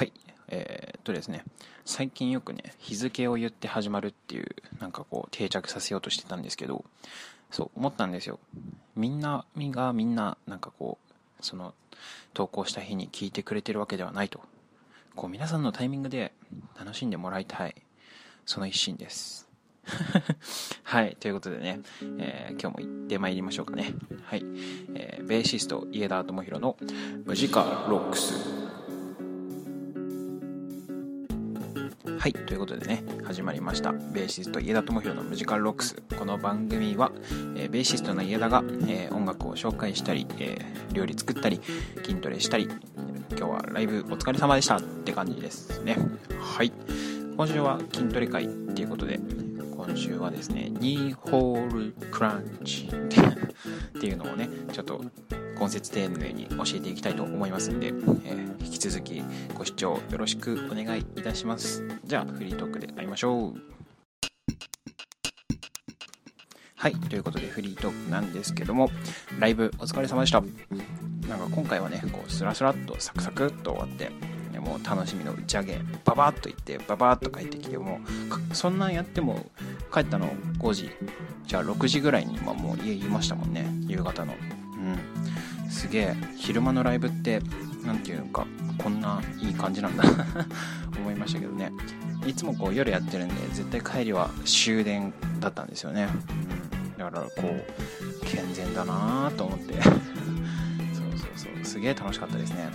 はい。えー、っとですね。最近よくね日付を言って始まるっていうなんかこう定着させようとしてたんですけどそう思ったんですよ。みんなみがみんななんかこうその投稿した日に聞いてくれてるわけではないと。こう皆さんのタイミングで楽しんでもらいたい。その一心です。はい。ということでね、えー、今日も行ってまいりましょうかね。はい、えー、ベーシスト家田智弘のムジカロックス。はい、ということでね、始まりました。ベーシスト家田智弘のムジカルロックス。この番組は、えー、ベーシストの家田が、えー、音楽を紹介したり、えー、料理作ったり、筋トレしたり、今日はライブお疲れ様でしたって感じですね。はい。今週は筋トレ会っていうことで、今週はですね、ニーホールクランチっていうのをね、ちょっと根節丁寧に教えていきたいと思いますんで、えー、引き続きご視聴よろしくお願いいたします。じゃあ、フリートークで会いましょう。はい、ということでフリートークなんですけども、ライブお疲れ様でした。なんか今回はね、こうスラスラっとサクサクっと終わって、もう楽しみの打ち上げ、ババッと行って、ババッと帰ってきて、も、そんなんやっても、帰ったの5時、じゃあ6時ぐらいに今もう家いましたもんね、夕方の。すげえ、昼間のライブって、何て言うのか、こんないい感じなんだ 思いましたけどね。いつもこう夜やってるんで、絶対帰りは終電だったんですよね。うん。だからこう、健全だなと思って そうそうそう、すげえ楽しかったですね。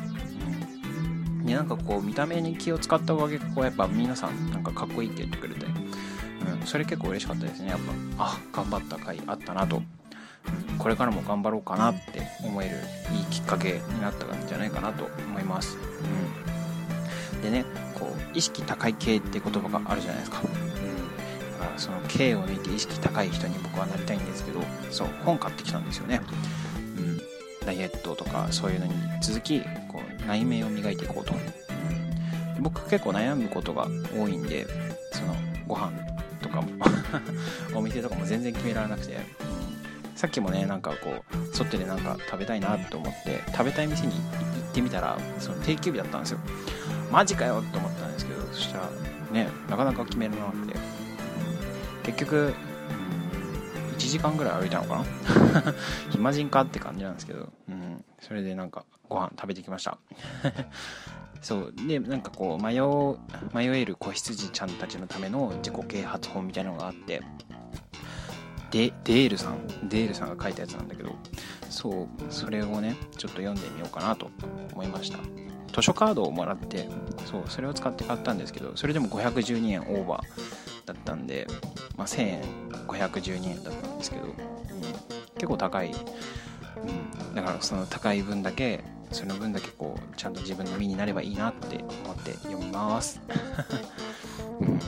うん。で、なんかこう、見た目に気を使ったおかげこうやっぱ皆さんなんかかっこいいって言ってくれて、うん、それ結構嬉しかったですね。やっぱ、あ、頑張った回あったなとこれからも頑張ろうかなって思えるいいきっかけになったんじゃないかなと思います。うん、でねこう意識高い系って言葉があるじゃないですか。うん、だからその K を抜いて意識高い人に僕はなりたいんですけどそう本買ってきたんですよね。うん、ダイエットとかそういうのに続きこう内面を磨いていこうと。うん、僕結構悩むことが多いんでそのご飯とかも お店とかも全然決められなくてさっきもねなんかこう沿ってでなんか食べたいなと思って食べたい店に行ってみたらその定休日だったんですよ。マジかよって思ったんですけどそしたらねなかなか決められなくて。結局1時間ぐらい歩いたのかな？暇人かって感じなんですけど、うん、それでなんかご飯食べてきました。そう。でなんかこう迷迷える子羊ちゃんたちのための自己啓発本みたいなのがあってデデールさんデールさんが書いたやつなんだけどそうそれをねちょっと読んでみようかなと思いました。図書カードをもらってそうそれを使って買ったんですけどそれでも512円オーバーだったんで、まあ、1000円512円だったんですけど、うん、結構高い、うん、だからその高い分だけその分だけこうちゃんと自分の身になればいいなって思って読みます、うん、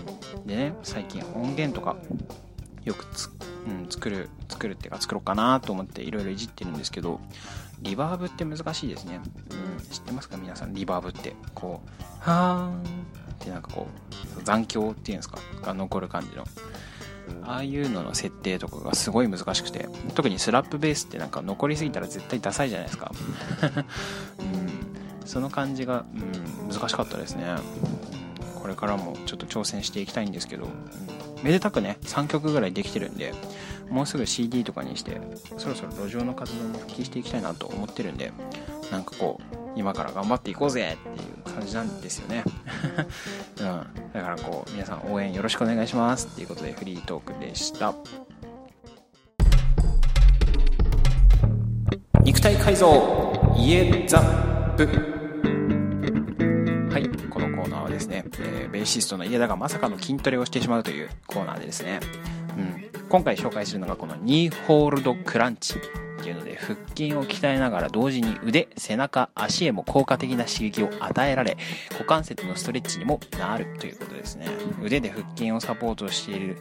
でね最近音源とかよくつ、うん、作る作るっていうか作ろうかなと思っていろいろいじってるんですけどリバーブって難しいですね、うん、知ってますか？皆さんリバーブって。こうはーんってなんかこう残響っていうんですか？が残る感じの。ああいうのの設定とかがすごい難しくて特にスラップベースってなんか残りすぎたら絶対ダサいじゃないですか、うん、その感じが、うん、難しかったですねこれからもちょっと挑戦していきたいんですけど、うん。めでたくね3曲ぐらいできてるんでもうすぐ CD とかにしてそろそろ路上の活動も復帰していきたいなと思ってるんでなんかこう今から頑張っていこうぜっていう感じなんですよね、うん、だからこう皆さん応援よろしくお願いします。っていうことでフリートークでした。肉体改造家ザップ。ベーシストの家田がまさかの筋トレをしてしまうというコーナーでですね、うん、今回紹介するのがこのニーホールドクランチ。いうので腹筋を鍛えながら同時に腕背中足へも効果的な刺激を与えられ股関節のストレッチにもなるということですね。腕で腹筋をサポートしている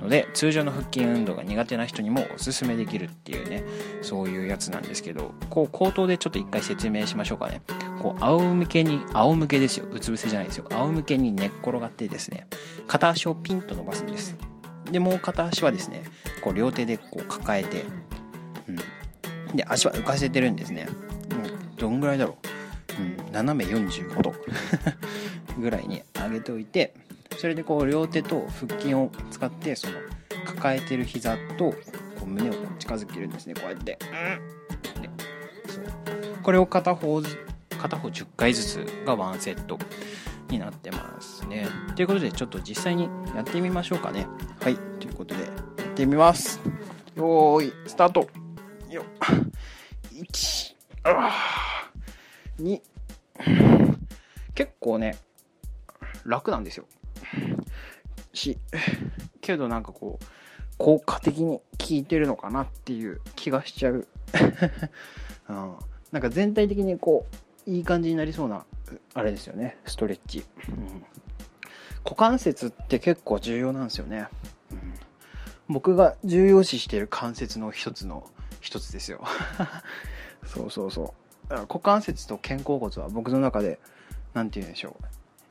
ので通常の腹筋運動が苦手な人にもおすすめできるっていうねそういうやつなんですけどこう口頭でちょっと一回説明しましょうかね。こう仰向けに仰向けですよ。うつ伏せじゃないですよ。仰向けに寝っ転がってですね片足をピンと伸ばすんです。でもう片足はですねこう両手でこう抱えて、で足は浮かせてるんですね。もうどんぐらいだろう。うん、斜め45度。ぐらいに上げておいてそれでこう両手と腹筋を使ってその抱えてる膝とこう胸を近づけるんですね。こうやって、うん、でそう。これを片方片方10回ずつが1セットになってますね。ということでちょっと実際にやってみましょうかね。はい。ということでやってみます。よーいスタート。よ1あ2結構ね楽なんですよ。しけどなんかこう効果的に効いてるのかなっていう気がしちゃう、うん、なんか全体的にこういい感じになりそうなあれですよね。ストレッチ、うん、股関節って結構重要なんですよね、うん、僕が重要視してる関節の一つの一つですよ。そうそうそう。股関節と肩甲骨は僕の中で何て言うんでしょう。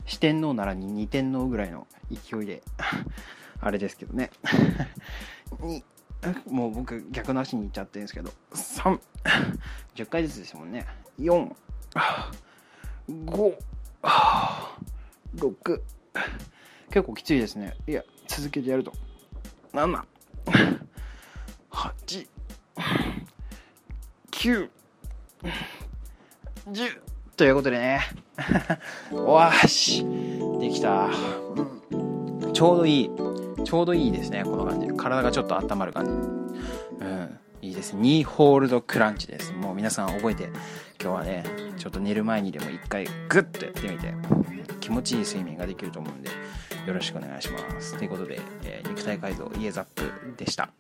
四天王ならに二天王ぐらいの勢いで あれですけどね。にもう僕逆の足に行っちゃってるんですけど。310回ずつですもんね。4 5 6結構きついですね。いや続けてやると。7 8 9 10ということでね。わし。できた、うん、ちょうどいい。ちょうどいいですねこの感じ。体がちょっと温まる感じ。うん。いいです2ホールドクランチです。もう皆さん覚えて。今日はねちょっと寝る前にでも一回グッとやってみて。気持ちいい睡眠ができると思うんでよろしくお願いします。ということで、えー、肉体改造イエザップでした。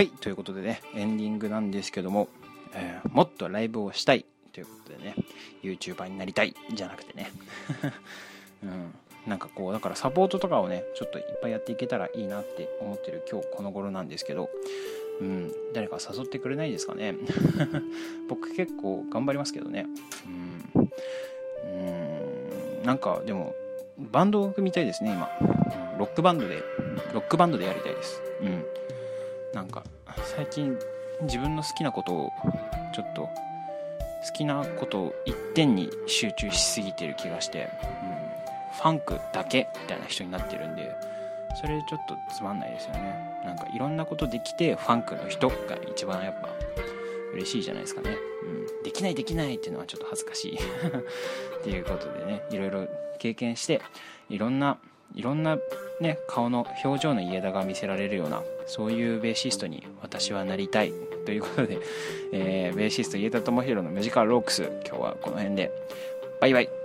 はい、ということでね、エンディングなんですけども、えー、もっとライブをしたいということでね、YouTuber になりたいじゃなくてね、うん、なんかこう、だからサポートとかをね、ちょっといっぱいやっていけたらいいなって思ってる今日この頃なんですけど、うん、誰か誘ってくれないですかね。僕結構頑張りますけどね。うん、うんなんかでも、バンドを組みたいですね、今。ロックバンドで、ロックバンドでやりたいです。うん。なんか最近自分の好きなことをちょっと好きなことを一点に集中しすぎてる気がして、うん、ファンクだけみたいな人になってるんでそれちょっとつまんないですよねなんかいろんなことできてファンクの人が一番やっぱ嬉しいじゃないですかね、うん、できないできないっていうのはちょっと恥ずかしい。っていうことでねいろいろ経験していろんないろんなね顔の表情の家田が見せられるようなそういうベーシストに私はなりたい。ということで、えー、ベーシスト家田智弘のムジカルロークス今日はこの辺で。バイバイ。